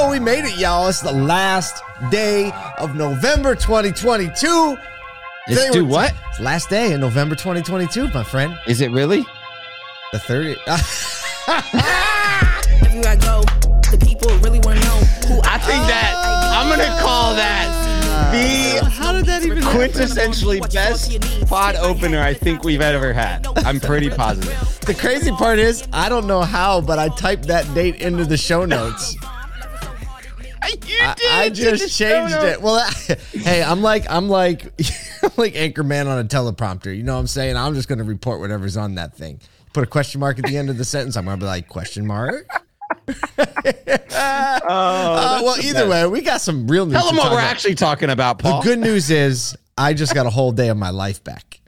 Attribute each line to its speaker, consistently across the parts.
Speaker 1: go. We made it, y'all. It's the last day of November 2022.
Speaker 2: Let's do
Speaker 1: we're-
Speaker 2: what?
Speaker 1: It's last day in November 2022, my friend.
Speaker 2: Is it really?
Speaker 1: The 30.
Speaker 3: Everywhere I go, the people really want to know who I,
Speaker 2: I think that I'm gonna call that the
Speaker 1: How did that even
Speaker 2: quintessentially best pod opener I think we've ever had. I'm pretty positive.
Speaker 1: the crazy part is, I don't know how, but I typed that date into the show notes.
Speaker 2: You
Speaker 1: I,
Speaker 2: did
Speaker 1: I just changed it. Well, hey, I'm like I'm like I'm like Anchorman on a teleprompter. You know what I'm saying? I'm just going to report whatever's on that thing. Put a question mark at the end of the sentence. I'm going to be like question mark.
Speaker 2: Oh,
Speaker 1: Uh, well, either way, we got some real news.
Speaker 2: Tell them what we're
Speaker 1: about.
Speaker 2: actually talking about,
Speaker 1: The good news is I just got a whole day of my life back.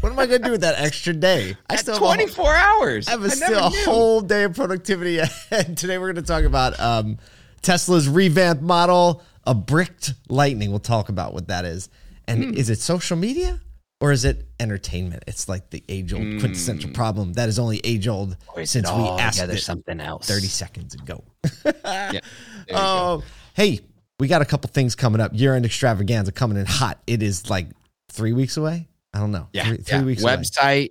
Speaker 1: what am I going to do with that extra day? I
Speaker 2: At
Speaker 1: still have a whole-
Speaker 2: 24 hours.
Speaker 1: I have a,
Speaker 2: never
Speaker 1: still a whole day of productivity ahead. Today we're going to talk about um, Tesla's revamped model, a bricked Lightning. We'll talk about what that is. And
Speaker 2: Hmm.
Speaker 1: is it social media or is it entertainment? It's like the age old quintessential problem that is only age old.
Speaker 2: Or is
Speaker 1: since we asked
Speaker 2: together
Speaker 1: it
Speaker 2: something else.
Speaker 1: 30 seconds ago.
Speaker 2: Yeah. There you.
Speaker 1: Oh, hey, we got a couple things coming up. Year end extravaganza coming in hot. It is like three weeks away. I don't know.
Speaker 2: Yeah,
Speaker 1: three, three
Speaker 2: yeah.
Speaker 1: weeks away.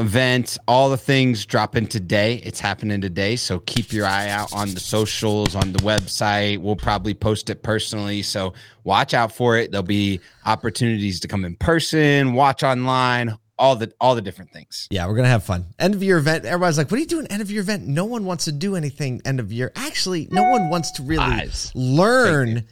Speaker 2: Event, all the things dropping today. It's happening today. So keep your eye out on the socials, on the website. We'll probably post it personally. So watch out for it. There'll be opportunities to come in person, watch online, all the all the different things.
Speaker 1: Yeah, we're gonna have fun. End of year event. Everybody's like, "What are you doing? End of year event?" No one wants to do anything end of year. Actually, no one wants to really learn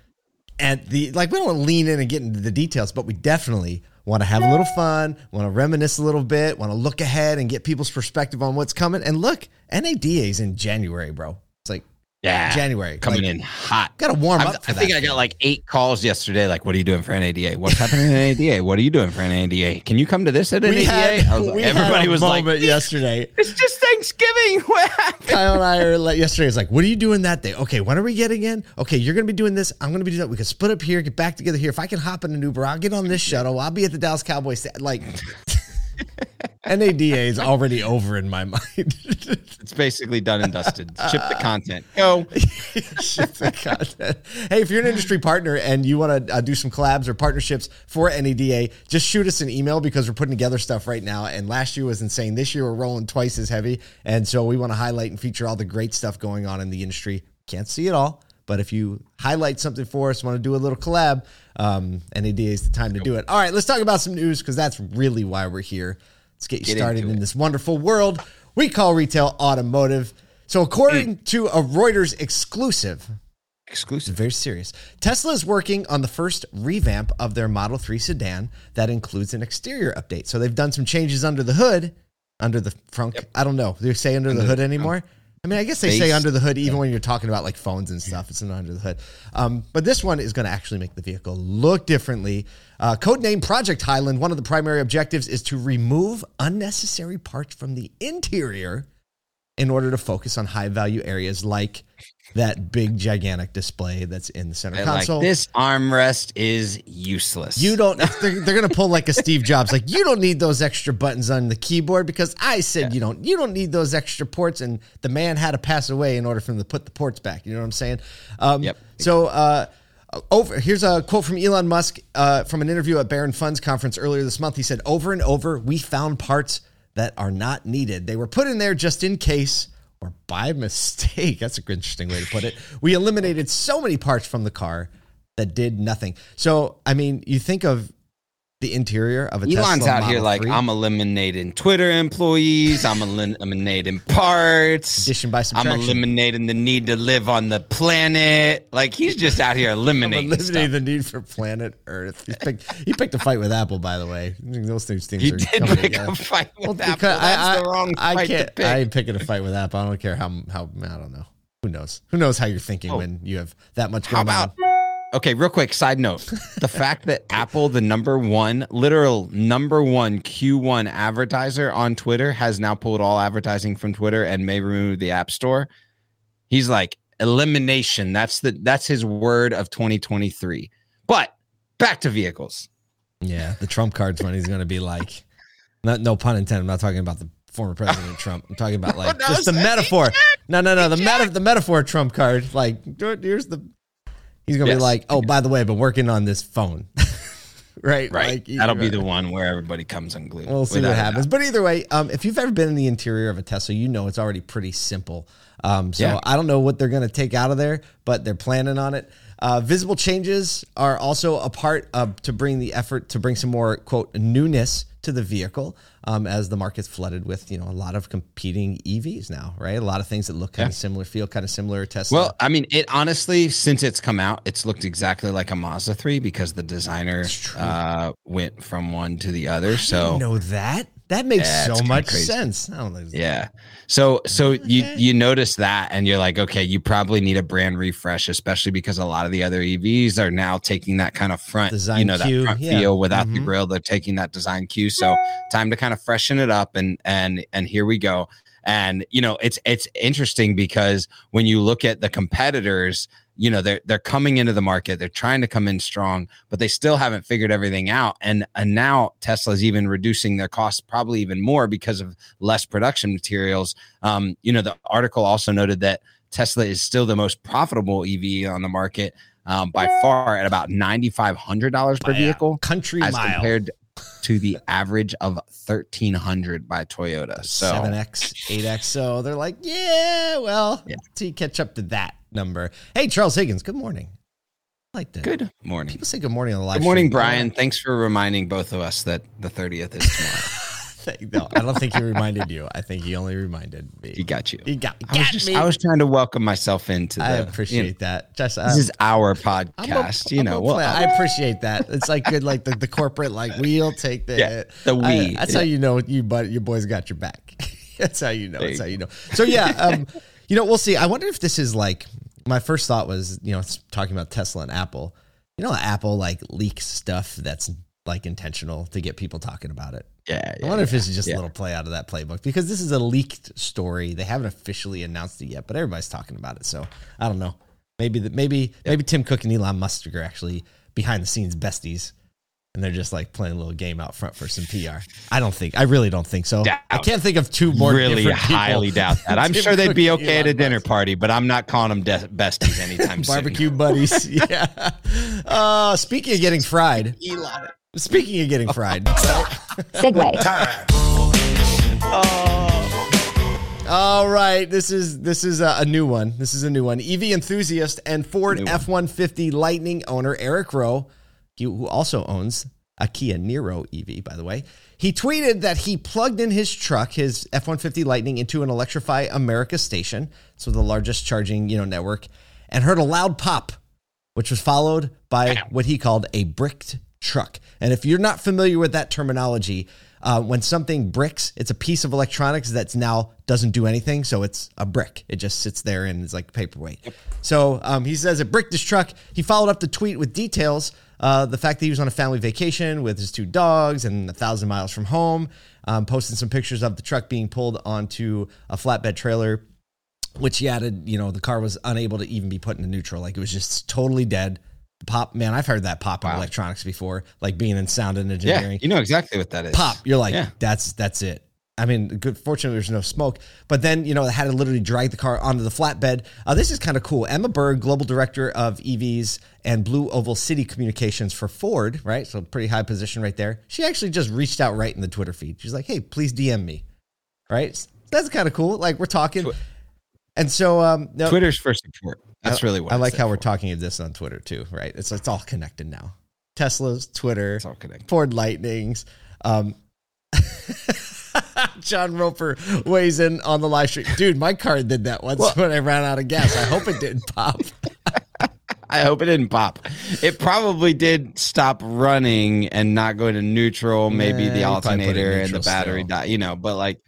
Speaker 1: at the like. We don't want to lean in and get into the details, but we definitely want to have a little fun. Want to reminisce a little bit. Want to look ahead and get people's perspective on what's coming. And look, NADA is in January, bro. It's like
Speaker 2: Yeah.
Speaker 1: January
Speaker 2: Coming
Speaker 1: Like,
Speaker 2: in hot.
Speaker 1: Got to warm up. For
Speaker 2: I think I got like eight calls yesterday. Like, what are you doing for NADA? What's happening in NADA? What are you doing for NADA? Can you come to this at
Speaker 1: We
Speaker 2: NADA?
Speaker 1: had,
Speaker 2: was like- everybody was like,
Speaker 1: yesterday.
Speaker 2: "It's just Thanksgiving." What happened?
Speaker 1: Kyle and I are like yesterday. It's like, what are you doing that day? Okay, when are we getting in? Okay, you're gonna be doing this. I'm gonna be doing that. We can split up here, get back together here. If I can hop in an Uber, I'll get on this shuttle. I'll be at the Dallas Cowboys. Like, NADA is already over in my mind.
Speaker 2: It's basically done and dusted. Ship the content. Go.
Speaker 1: Ship the content. Hey, if you're an industry partner and you want to uh, do some collabs or partnerships for NADA, just shoot us an email because we're putting together stuff right now. And last year was insane. This year we're rolling twice as heavy, and so we want to highlight and feature all the great stuff going on in the industry. Can't see it all, but if you highlight something for us, want to do a little collab, um, NADA is the time to do it. All right, let's talk about some news because that's really why we're here. Let's get you
Speaker 2: Get
Speaker 1: started in
Speaker 2: it.
Speaker 1: this wonderful world we call retail automotive. So, according to a Reuters exclusive,
Speaker 2: Exclusive.
Speaker 1: very serious. Tesla is working on the first revamp of their Model 3 sedan that includes an exterior update. So they've done some changes under the hood, under the frunk. I don't know. Do they say under, the hood anymore? I mean, I guess they say under the hood even when you're talking about like phones and stuff. It's not under the hood. Um, but this one is going to actually make the vehicle look differently. Uh, codename Project Highland. One of the primary objectives is to remove unnecessary parts from the interior in order to focus on high value areas like that big gigantic display that's in the center
Speaker 2: like,
Speaker 1: console.
Speaker 2: this armrest is useless.
Speaker 1: you don't. They're, they're gonna pull like a Steve Jobs. Like you don't need those extra buttons on the keyboard because I said you don't. You don't need those extra ports, and the man had to pass away in order for him to put the ports back. You know what I'm saying? Um,
Speaker 2: Yep.
Speaker 1: So uh, over here's a quote from Elon Musk uh, from an interview at Baron Funds conference earlier this month. He said, "Over and over, we found parts that are not needed. They were put in there just in case." Or by mistake. That's a interesting way to put it. We eliminated so many parts from the car that did nothing. So, I mean, you think of the interior of a
Speaker 2: Elon's
Speaker 1: Tesla
Speaker 2: out here
Speaker 1: Model
Speaker 2: like
Speaker 1: 3,
Speaker 2: I'm eliminating Twitter employees. I'm eliminating parts.
Speaker 1: addition by
Speaker 2: I'm eliminating the need to live on the planet. Like he's just out here
Speaker 1: I'm
Speaker 2: eliminating
Speaker 1: eliminating the need for planet Earth. He picked, he picked a fight with Apple, by the way. Those two things
Speaker 2: He
Speaker 1: are
Speaker 2: did
Speaker 1: coming
Speaker 2: pick
Speaker 1: together.
Speaker 2: a fight with
Speaker 1: Well,
Speaker 2: Apple. That's
Speaker 1: I, I,
Speaker 2: the wrong
Speaker 1: I
Speaker 2: fight
Speaker 1: can't.
Speaker 2: to pick.
Speaker 1: I ain't picking a fight with Apple. I don't care how how I don't know. Who knows? Who knows how you're thinking
Speaker 2: Oh.
Speaker 1: when you have that much
Speaker 2: How
Speaker 1: going
Speaker 2: about
Speaker 1: on?
Speaker 2: Okay, real quick side note. The fact that Apple, the number one, literal number one Q1 advertiser on Twitter, has now pulled all advertising from Twitter and may remove the App Store. He's like elimination. That's the that's his word of 2023. But back to vehicles.
Speaker 1: Yeah, the trump cards one. He's going to be like, not, no pun intended. I'm not talking about the former President Trump. I'm talking about like
Speaker 2: No,
Speaker 1: just the metaphor. No, no, no. The meta, the metaphor Trump card. Like here's the. He's gonna be like, oh, by the way, I've been working on this phone. right,
Speaker 2: Right.
Speaker 1: Like,
Speaker 2: That'll be the one where everybody comes unglued.
Speaker 1: We'll see what happens. But either way, um, if you've ever been in the interior of a Tesla, you know it's already pretty simple. Um, so
Speaker 2: Yeah.
Speaker 1: I don't know what they're going to take out of there, but they're planning on it. Uh, visible changes are also a part of to bring the effort to bring some more quote newness to the vehicle um, as the market's flooded with you know a lot of competing EVs now, right? A lot of things that look kind
Speaker 2: Yeah.
Speaker 1: of similar, feel kind of similar. Tesla.
Speaker 2: Well, I mean, it honestly, since it's come out, it's looked exactly like a Mazda 3 because the designer uh, went from one to the other. So
Speaker 1: know that. That makes
Speaker 2: Yeah,
Speaker 1: so much
Speaker 2: crazy.
Speaker 1: sense. I don't know.
Speaker 2: Yeah. So so you
Speaker 1: Okay.
Speaker 2: you notice that and you're like, okay, you probably need a brand refresh, especially because a lot of the other EVs are now taking that kind of front,
Speaker 1: Design
Speaker 2: you know,
Speaker 1: cue,
Speaker 2: that front
Speaker 1: yeah.
Speaker 2: feel without the
Speaker 1: Mhm.
Speaker 2: grill. They're taking that design cue. So time to kind of freshen it up and and and here we go. And you know, it's it's interesting because when you look at the competitors, you know, they're they're coming into the market, they're trying to come in strong, but they still haven't figured everything out. And and now Tesla's even reducing their costs probably even more because of less production materials. Um, you know, the article also noted that Tesla is still the most profitable EV on the market um, by far at about ninety five hundred dollars per
Speaker 1: By a
Speaker 2: vehicle,
Speaker 1: country
Speaker 2: as
Speaker 1: mile.
Speaker 2: compared to the average of thirteen hundred by Toyota. So
Speaker 1: seven X, eight X. So they're like, yeah, well,
Speaker 2: Yeah.
Speaker 1: to catch up to that number. Hey, Charles Higgins, good morning. I like that.
Speaker 2: good morning.
Speaker 1: People say good morning on the live.
Speaker 2: Good morning,
Speaker 1: stream.
Speaker 2: Brian. Thanks for reminding both of us that the 30th is tomorrow.
Speaker 1: no, I don't think he reminded you. I think he only reminded me.
Speaker 2: he got you.
Speaker 1: He got,
Speaker 2: I was just
Speaker 1: me.
Speaker 2: I was trying to welcome myself into the
Speaker 1: I
Speaker 2: you know,
Speaker 1: appreciate that. Just uh,
Speaker 2: this is our
Speaker 1: I'm a-
Speaker 2: podcast, you know. Well,
Speaker 1: I appreciate that. It's like good, like the, the corporate, like we'll take the
Speaker 2: Yeah, the
Speaker 1: I-
Speaker 2: we,
Speaker 1: that's
Speaker 2: yeah.
Speaker 1: how you know you, but your boys got your back. that's how you know.
Speaker 2: There
Speaker 1: That's
Speaker 2: you
Speaker 1: how you know. So yeah, um, you know, we'll see. I wonder if this is like my first thought was, you know, talking about Tesla and Apple. You know, Apple like leaks stuff that's like intentional to get people talking about it.
Speaker 2: Yeah,
Speaker 1: I
Speaker 2: yeah,
Speaker 1: wonder if this is just
Speaker 2: yeah.
Speaker 1: a little play out of that playbook because this is a leaked story. They haven't officially announced it yet, but everybody's talking about it. So I don't know. Maybe that maybe maybe Tim Cook and Elon Musk are actually behind the scenes besties, and they're just like playing a little game out front for some PR. I don't think. I really don't think so.
Speaker 2: Doubt.
Speaker 1: I can't think of two more
Speaker 2: really highly doubt that. I'm sure they'd be okay at a dinner
Speaker 1: Musk.
Speaker 2: party, but I'm not calling them de- besties anytime soon.
Speaker 1: barbecue buddies. yeah. Uh, speaking of getting fried.
Speaker 2: Elon.
Speaker 1: Speaking of getting fried.
Speaker 4: Segway, Segue. Oh.
Speaker 1: All right, this is this is a, a new one. This is a new one. EV enthusiast and Ford F one fifty Lightning owner Eric Roe, who also owns a Kia Niro EV, by the way, he tweeted that he plugged in his truck, his F one fifty Lightning, into an Electrify America station, so the largest charging you know network, and heard a loud pop, which was followed by what he called a bricked truck. And if you're not familiar with that terminology, uh, when something bricks, it's a piece of electronics that's now doesn't do anything. So it's a brick. It just sits there and it's like a paperweight. So um, he says it bricked his truck. He followed up the tweet with details. Uh, the fact that he was on a family vacation with his two dogs and a thousand miles from home, um, posting some pictures of the truck being pulled onto a flatbed trailer which he added, you know, the car was unable to even be put into neutral. Like it was just totally dead. Pop, man, I've heard that pop in electronics before, like being in sound and engineering.
Speaker 2: Yeah, you know exactly what that is.
Speaker 1: Pop, you're like,
Speaker 2: Yeah.
Speaker 1: that's that's it. I mean, good. Fortunately, there's no smoke. But then, you know, they had to literally drag the car onto the flatbed. Uh, this is kind of cool. Emma Bergg, global director of EVs and Blue Oval City Communications for Ford, right? So pretty high position right there. She actually just reached out right in the Twitter feed. She's like, "Hey, please DM me." Right? That's kind of cool. Like we're talking. And so, um, no,
Speaker 2: Twitter's for support. That's
Speaker 1: I-
Speaker 2: really what
Speaker 1: I
Speaker 2: it's
Speaker 1: like how we're talking of this on Twitter too, right? It's it's all connected now. Tesla's, Twitter,
Speaker 2: It's all connected.
Speaker 1: Ford Lightnings. Um, John Roper weighs in on the live stream. Dude, my car did that once
Speaker 2: Well-
Speaker 1: when I ran out of gas. I hope it didn't pop.
Speaker 2: I hope it didn't pop. It probably did stop running and not go to neutral. Maybe
Speaker 1: Yeah,
Speaker 2: the
Speaker 1: you probably put it in
Speaker 2: alternator and the battery
Speaker 1: still.
Speaker 2: die. You know, but like,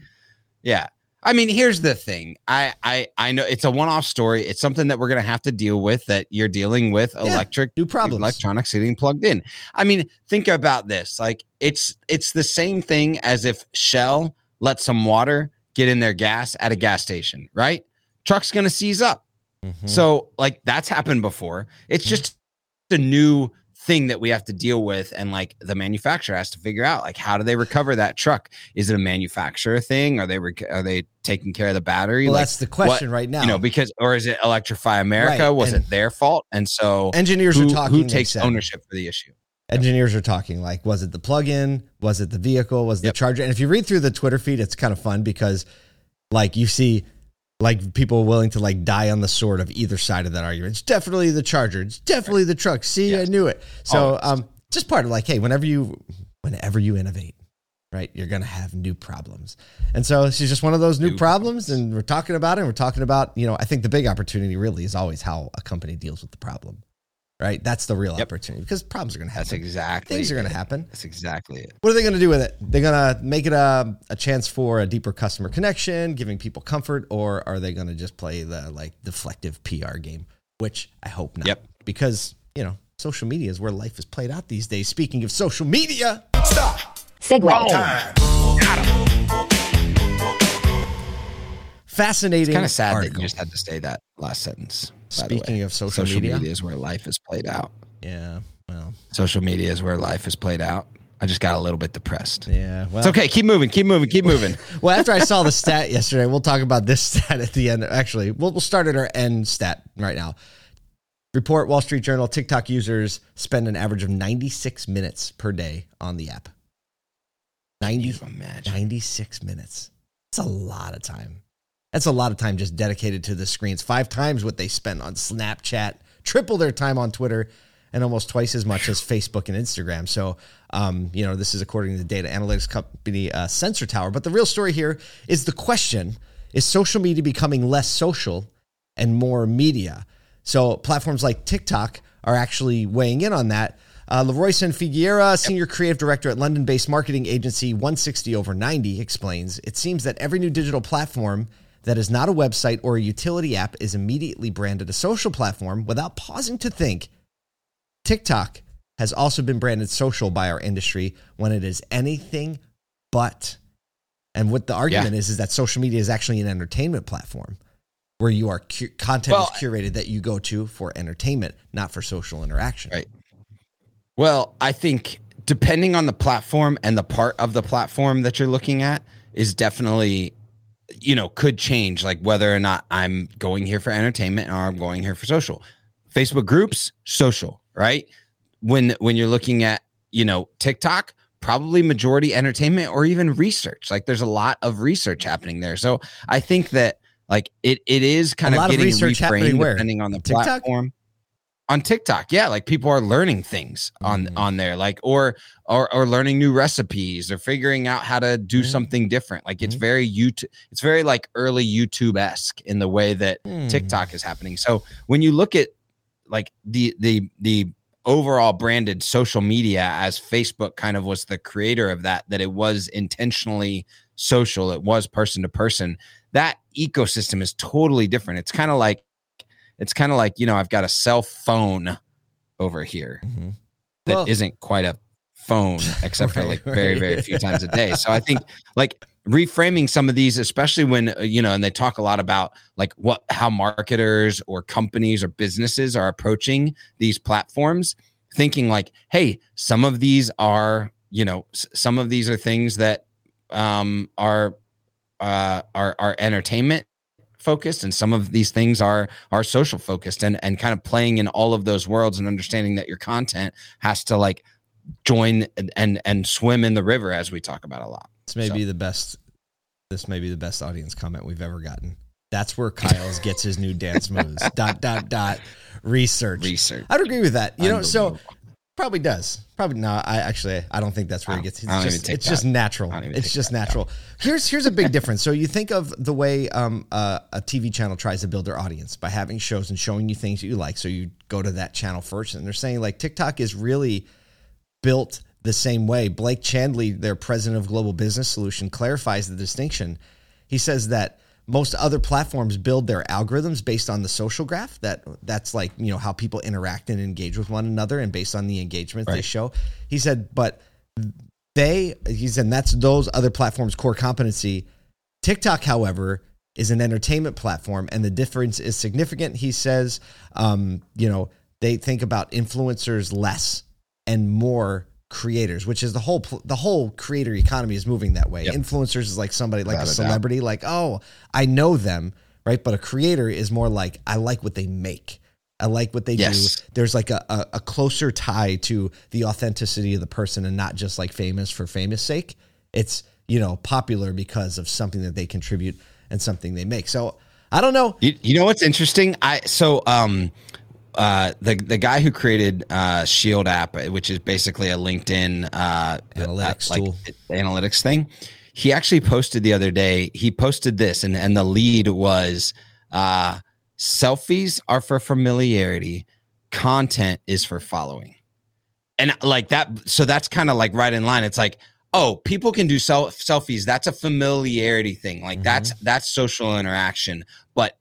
Speaker 2: yeah. I mean, here's the thing. I I I know it's a one-off story. It's something that we're gonna have to deal with. That you're dealing with
Speaker 1: Yeah,
Speaker 2: electric
Speaker 1: new problems.
Speaker 2: electronics getting plugged in. I mean, think about this. Like, it's it's the same thing as if Shell let some water get in their gas at a gas station, right? Truck's gonna seize up.
Speaker 1: Mhm.
Speaker 2: So, like, that's happened before. It's just a new thing that we have to deal with and like the manufacturer has to figure out like how do they recover that truck? Is it a manufacturer thing? Are they rec- are they taking care of the battery?
Speaker 1: Well,
Speaker 2: like
Speaker 1: that's the question right now.
Speaker 2: you know because or is it electrify america?
Speaker 1: Right,
Speaker 2: was
Speaker 1: and-
Speaker 2: it their fault? And so
Speaker 1: engineers
Speaker 2: who,
Speaker 1: are talking.
Speaker 2: who takes ownership for the issue?
Speaker 1: Engineers are talking like was it the plug-in? Was it the vehicle? Was the
Speaker 2: Yep.
Speaker 1: charger? And if you read through the twitter feed it's kind of fun because like you see like people willing to like die on the sword of either side of that argument. It's definitely the charger. It's definitely the truck. See i knew it. So
Speaker 2: Always.
Speaker 1: um just part of like hey whenever you whenever you innovate right you're gonna have new problems. And so this is just one of those new
Speaker 2: New
Speaker 1: problems. and we're talking about it and we're talking about you know i think the big opportunity really is always how a company deals with the problem right that's the real
Speaker 2: Yep.
Speaker 1: opportunity because problems are gonna happen
Speaker 2: that's exactly
Speaker 1: things are going to happen.
Speaker 2: that's exactly it
Speaker 1: What are they going to do with it? They're going to make it a, a chance for a deeper customer connection, giving people comfort, or are they going to just play the like deflective PR game? Which I hope not.
Speaker 2: Yep.
Speaker 1: Because, you know, social media is where life is played out these days. Speaking of social media,
Speaker 4: stop. Segue.
Speaker 1: fascinating.
Speaker 2: it's kind of sad that you just had to say that last sentence by the
Speaker 1: Speaking of social,
Speaker 2: social
Speaker 1: media,
Speaker 2: media is where life is played out.
Speaker 1: Yeah, well,
Speaker 2: social media is where life is played out. I just got a little bit depressed.
Speaker 1: Yeah, well,
Speaker 2: it's okay. Keep moving. Keep moving. Keep moving.
Speaker 1: Well, after I saw the stat yesterday, we'll talk about this stat at the end. Actually, we'll, we'll start at our end stat right now. Report Wall Street Journal TikTok users spend an average of 96 minutes per day on the app. 90,
Speaker 2: Can you imagine?
Speaker 1: 96 minutes. That's a lot of time. That's a lot of time just dedicated to the screens. Five times what they spend on Snapchat, triple their time on Twitter, and almost twice as much as Facebook and Instagram. So, um, you know, this is according to the data analytics company uh, Sensor Tower. But the real story here is the question is social media becoming less social and more media? So, platforms like TikTok are actually weighing in on that. Uh, Leroyson Figueira, senior creative director at London based marketing agency 160 over 90, explains it seems that every new digital platform that is not a website or a utility app is immediately branded a social platform without pausing to think. TikTok has also been branded social by our industry when it is anything but. And what the argument is is that social media is actually an entertainment platform where you are cu- content
Speaker 2: Well,
Speaker 1: is curated that you go to for entertainment, not for social interaction.
Speaker 2: Right. Well, I think depending on the platform and the part of the platform that you're looking at is definitely, you know, could change like whether or not I'm going here for entertainment or I'm going here for social. Facebook groups, social, right? When when you're looking at, you know, TikTok, probably majority entertainment or even research. Like there's a lot of research happening there. So I think that like it it is kind
Speaker 1: A
Speaker 2: of
Speaker 1: lot of
Speaker 2: getting
Speaker 1: research happening
Speaker 2: reframed
Speaker 1: where?
Speaker 2: depending on the
Speaker 1: TikTok?
Speaker 2: platform on TikTok. Yeah, like people are learning things on
Speaker 1: Mm.
Speaker 2: on there, like or or or learning new recipes or figuring out how to do
Speaker 1: Mhm.
Speaker 2: something different. Like it's
Speaker 1: Mhm.
Speaker 2: very YouTube. It's very like early YouTube esque in the way that
Speaker 1: Hmm.
Speaker 2: TikTok is happening. So when you look at like the the the overall branded social media as Facebook kind of was the creator of that, that it was intentionally social, it was person to person. That ecosystem is totally different. It's kind of like it's kind of like you know I've got a cell phone over here
Speaker 1: Mhm.
Speaker 2: that
Speaker 1: Well-
Speaker 2: not quite a phone except for like very
Speaker 1: right.
Speaker 2: very few times a day so i think like reframing some of these especially when uh, you know and they talk a lot about like what how marketers or companies or businesses are approaching these platforms thinking like hey some of these are you know s- some of these are things that um are uh are are entertainment focused and some of these things are are social focused and and kind of playing in all of those worlds and understanding that your content has to like join and and, and swim in the river as we talk about a lot
Speaker 1: This may
Speaker 2: So-
Speaker 1: be the best. This may be the best audience comment we've ever gotten. That's where Kyle's gets his new dance moves. dot dot dot research.
Speaker 2: research
Speaker 1: I'd agree with that. You know, so. Probably does. Probably no. I actually I don't think that's where he gets. It's just it's just natural.
Speaker 2: I don't even
Speaker 1: It's just natural. Here's here's a big difference. So you think of the way um uh, a TV channel tries to build their audience by having shows and showing you things that you like. So you go to that channel first, and they're saying like TikTok is really built the same way. Blake Chandlee, their president of Global Business Solution, clarifies the distinction. He says that most other platforms build their algorithms based on the social graph. That that's like you know how people interact and engage with one another, and based on the engagement they show. He said, but they he said that's those other platforms' core competency. TikTok, however, is an entertainment platform, and the difference is significant. He says, um, you know, they think about influencers less and more creators, which is the whole the whole creator economy is moving that way.
Speaker 2: Yep.
Speaker 1: Influencers is like somebody like
Speaker 2: Without
Speaker 1: a
Speaker 2: doubt.
Speaker 1: celebrity, like oh, I know them, right? But a creator is more like I like what they make. I like what they
Speaker 2: Yes.
Speaker 1: do. There's like a, a, a closer tie to the authenticity of the person and not just like famous for famous sake. It's, you know, popular because of something that they contribute and something they make. So I don't know.
Speaker 2: You, you know what's interesting? I so um uh the the guy who created uh Shield app, which is basically a LinkedIn uh
Speaker 1: Analytics
Speaker 2: like
Speaker 1: tool.
Speaker 2: analytics thing. He actually posted the other day. He posted this, and and the lead was uh selfies are for familiarity, content is for following, and like that. So that's kind of like right in line. It's like. Oh, people can do self selfies. That's a familiarity thing. Like that's that's social interaction. But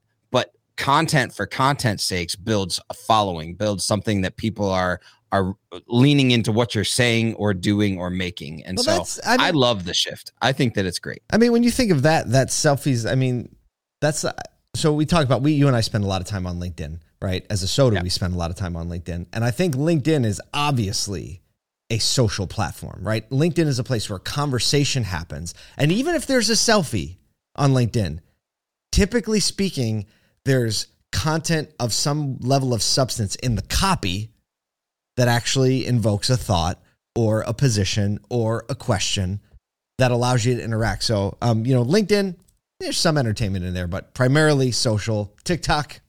Speaker 2: content for content's sakes builds a following builds something that people are are leaning into what you're saying or doing or making and
Speaker 1: Well,
Speaker 2: so
Speaker 1: I
Speaker 2: I, love the shift i think that it's great
Speaker 1: I mean, when you think of that, that selfies, I mean, that's uh, so we talk about we you and I spend a lot of time on LinkedIn, right? As a soda,
Speaker 2: Yeah.
Speaker 1: we spend a lot of time on LinkedIn. And I think LinkedIn is obviously a social platform, right? LinkedIn is a place where conversation happens. And even if there's a selfie on LinkedIn, typically speaking, there's content of some level of substance in the copy that actually invokes a thought or a position or a question that allows you to interact. So, um, you know, LinkedIn, there's some entertainment in there, but primarily social. TikTok,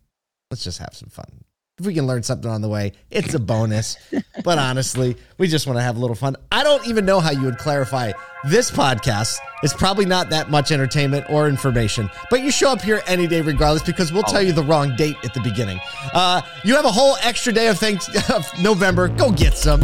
Speaker 1: let's just have some fun. If we can learn something on the way, it's a bonus. but honestly, we just want to have a little fun. I don't even know how you would clarify this podcast. It's probably not that much entertainment or information, but you show up here any day regardless because we'll tell you the wrong date at the beginning. Uh, you have a whole extra day of thanks of November. Go get some.